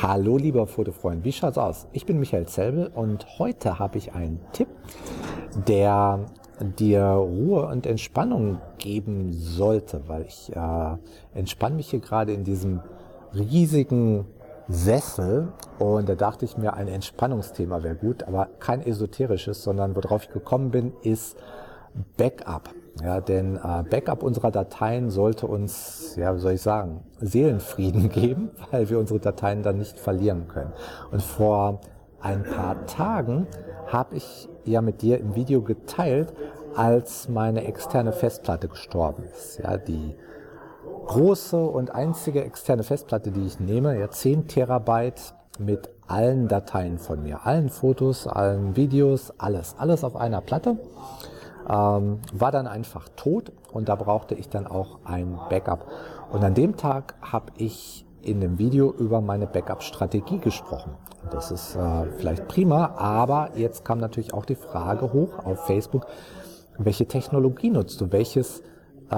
Hallo lieber Fotofreund, wie schaut's aus? Ich bin Michael Zelbel und heute habe ich einen Tipp, der dir Ruhe und Entspannung geben sollte, weil ich äh, entspanne mich hier gerade in diesem riesigen Sessel und da dachte ich mir, ein Entspannungsthema wäre gut, aber kein esoterisches, sondern worauf ich gekommen bin, ist Backup. Ja, denn äh, Backup unserer Dateien sollte uns, ja, wie soll ich sagen, Seelenfrieden geben, weil wir unsere Dateien dann nicht verlieren können. Und vor ein paar Tagen habe ich ja mit dir im Video geteilt, als meine externe Festplatte gestorben ist. Ja, die große und einzige externe Festplatte, die ich nehme, ja 10 Terabyte mit allen Dateien von mir, allen Fotos, allen Videos, alles, alles auf einer Platte ähm, war dann einfach tot und da brauchte ich dann auch ein Backup. Und an dem Tag habe ich in dem Video über meine Backup-Strategie gesprochen. Das ist äh, vielleicht prima, aber jetzt kam natürlich auch die Frage hoch auf Facebook, welche Technologie nutzt du? Welches, äh,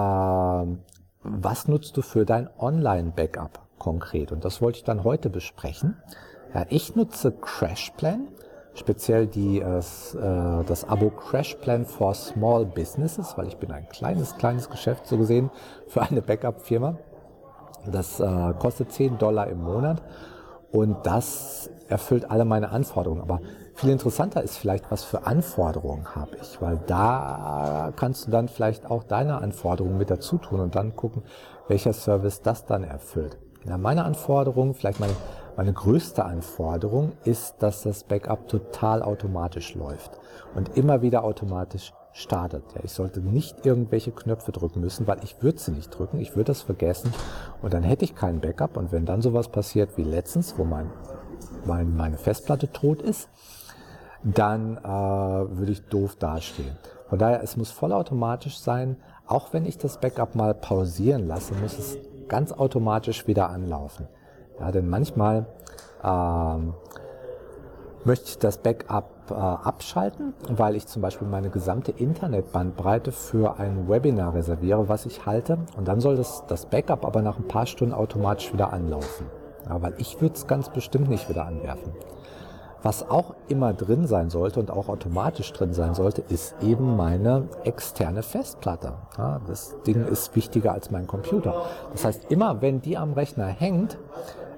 was nutzt du für dein Online-Backup konkret? Und das wollte ich dann heute besprechen. Ja, ich nutze CrashPlan speziell die, äh, das Abo Crash Plan for Small Businesses, weil ich bin ein kleines, kleines Geschäft so gesehen für eine Backup-Firma. Das äh, kostet 10 Dollar im Monat und das erfüllt alle meine Anforderungen. Aber viel interessanter ist vielleicht, was für Anforderungen habe ich, weil da kannst du dann vielleicht auch deine Anforderungen mit dazu tun und dann gucken, welcher Service das dann erfüllt. Ja, meine Anforderungen, vielleicht meine meine größte Anforderung ist, dass das Backup total automatisch läuft und immer wieder automatisch startet. Ja, ich sollte nicht irgendwelche Knöpfe drücken müssen, weil ich würde sie nicht drücken, ich würde das vergessen und dann hätte ich keinen Backup und wenn dann sowas passiert wie letztens, wo mein, mein meine Festplatte tot ist, dann äh, würde ich doof dastehen. Von daher, es muss vollautomatisch sein. Auch wenn ich das Backup mal pausieren lasse, muss es ganz automatisch wieder anlaufen. Ja, denn manchmal ähm, möchte ich das Backup äh, abschalten, weil ich zum Beispiel meine gesamte Internetbandbreite für ein Webinar reserviere, was ich halte. Und dann soll das, das Backup aber nach ein paar Stunden automatisch wieder anlaufen. Ja, weil ich würde es ganz bestimmt nicht wieder anwerfen. Was auch immer drin sein sollte und auch automatisch drin sein sollte, ist eben meine externe Festplatte. Ja, das Ding ist wichtiger als mein Computer. Das heißt, immer wenn die am Rechner hängt,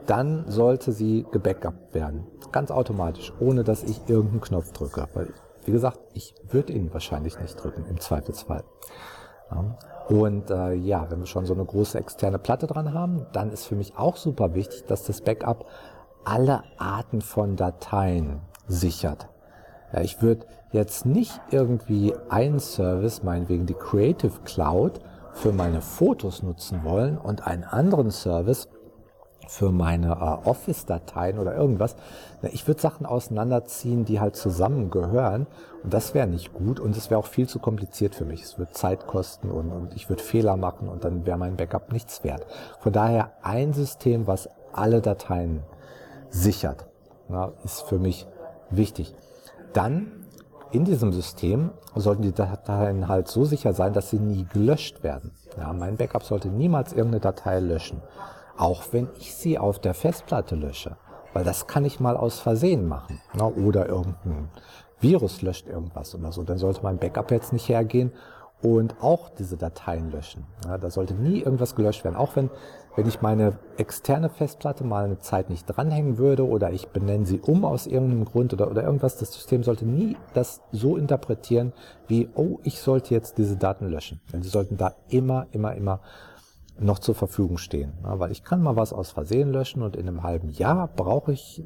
dann sollte sie gebackupt werden. Ganz automatisch, ohne dass ich irgendeinen Knopf drücke. Weil, wie gesagt, ich würde ihn wahrscheinlich nicht drücken, im Zweifelsfall. Ja. Und äh, ja, wenn wir schon so eine große externe Platte dran haben, dann ist für mich auch super wichtig, dass das Backup alle Arten von Dateien sichert. Ja, ich würde jetzt nicht irgendwie einen Service, meinetwegen die Creative Cloud, für meine Fotos nutzen wollen und einen anderen Service für meine äh, Office-Dateien oder irgendwas. Ich würde Sachen auseinanderziehen, die halt zusammengehören und das wäre nicht gut und es wäre auch viel zu kompliziert für mich. Es würde Zeit kosten und, und ich würde Fehler machen und dann wäre mein Backup nichts wert. Von daher ein System, was alle Dateien sichert, ja, ist für mich wichtig. Dann in diesem System sollten die Dateien halt so sicher sein, dass sie nie gelöscht werden. Ja, mein Backup sollte niemals irgendeine Datei löschen auch wenn ich sie auf der Festplatte lösche. Weil das kann ich mal aus Versehen machen. Ne? Oder irgendein Virus löscht irgendwas oder so. Dann sollte mein Backup jetzt nicht hergehen und auch diese Dateien löschen. Ja, da sollte nie irgendwas gelöscht werden. Auch wenn, wenn ich meine externe Festplatte mal eine Zeit nicht dranhängen würde oder ich benenne sie um aus irgendeinem Grund oder, oder irgendwas, das System sollte nie das so interpretieren wie, oh, ich sollte jetzt diese Daten löschen. Denn sie sollten da immer, immer, immer noch zur Verfügung stehen. Ja, weil ich kann mal was aus Versehen löschen und in einem halben Jahr brauche ich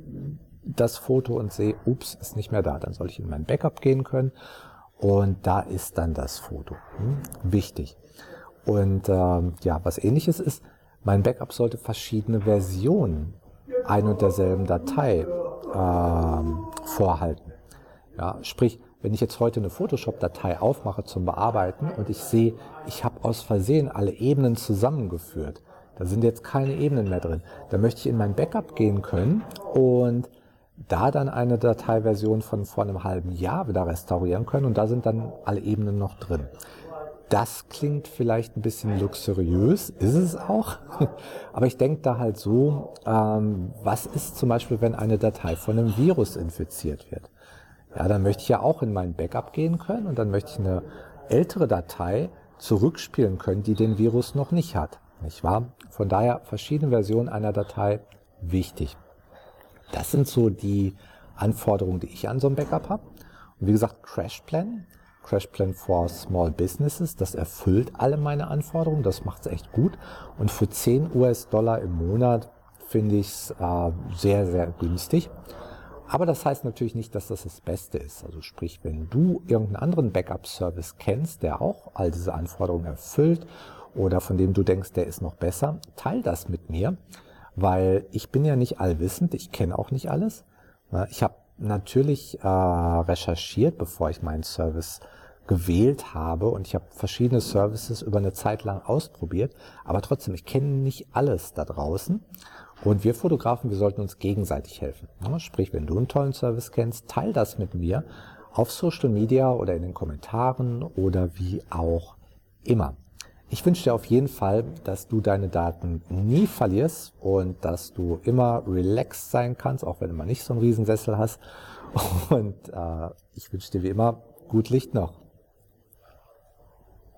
das Foto und sehe, ups, ist nicht mehr da. Dann soll ich in mein Backup gehen können und da ist dann das Foto. Hm? Wichtig. Und ähm, ja, was ähnliches ist, mein Backup sollte verschiedene Versionen ein und derselben Datei ähm, vorhalten. Ja, sprich, wenn ich jetzt heute eine Photoshop-Datei aufmache zum Bearbeiten und ich sehe, ich habe aus Versehen alle Ebenen zusammengeführt, da sind jetzt keine Ebenen mehr drin, dann möchte ich in mein Backup gehen können und da dann eine Dateiversion von vor einem halben Jahr wieder restaurieren können und da sind dann alle Ebenen noch drin. das klingt vielleicht ein bisschen luxuriös, ist es auch. Aber ich denke da halt so, ähm, was ist zum Beispiel, wenn eine Datei von einem Virus infiziert wird? Ja, dann möchte ich ja auch in mein Backup gehen können und dann möchte ich eine ältere Datei zurückspielen können, die den Virus noch nicht hat. Nicht wahr? Von daher verschiedene Versionen einer Datei wichtig. Das sind so die Anforderungen, die ich an so ein Backup habe. Und wie gesagt, CrashPlan, CrashPlan for Small Businesses, das erfüllt alle meine Anforderungen, das macht es echt gut. Und für 10 US-Dollar im Monat finde ich es äh, sehr, sehr günstig. Aber das heißt natürlich nicht, dass das das Beste ist. Also sprich, wenn du irgendeinen anderen Backup-Service kennst, der auch all diese Anforderungen erfüllt oder von dem du denkst, der ist noch besser, teil das mit mir, weil ich bin ja nicht allwissend, ich kenne auch nicht alles. Ich habe natürlich äh, recherchiert, bevor ich meinen Service gewählt habe und ich habe verschiedene Services über eine Zeit lang ausprobiert, aber trotzdem, ich kenne nicht alles da draußen und wir Fotografen, wir sollten uns gegenseitig helfen. Sprich, wenn du einen tollen Service kennst, teil das mit mir auf Social Media oder in den Kommentaren oder wie auch immer. Ich wünsche dir auf jeden Fall, dass du deine Daten nie verlierst und dass du immer relaxed sein kannst, auch wenn du mal nicht so einen Riesensessel hast. Und äh, ich wünsche dir wie immer gut Licht noch.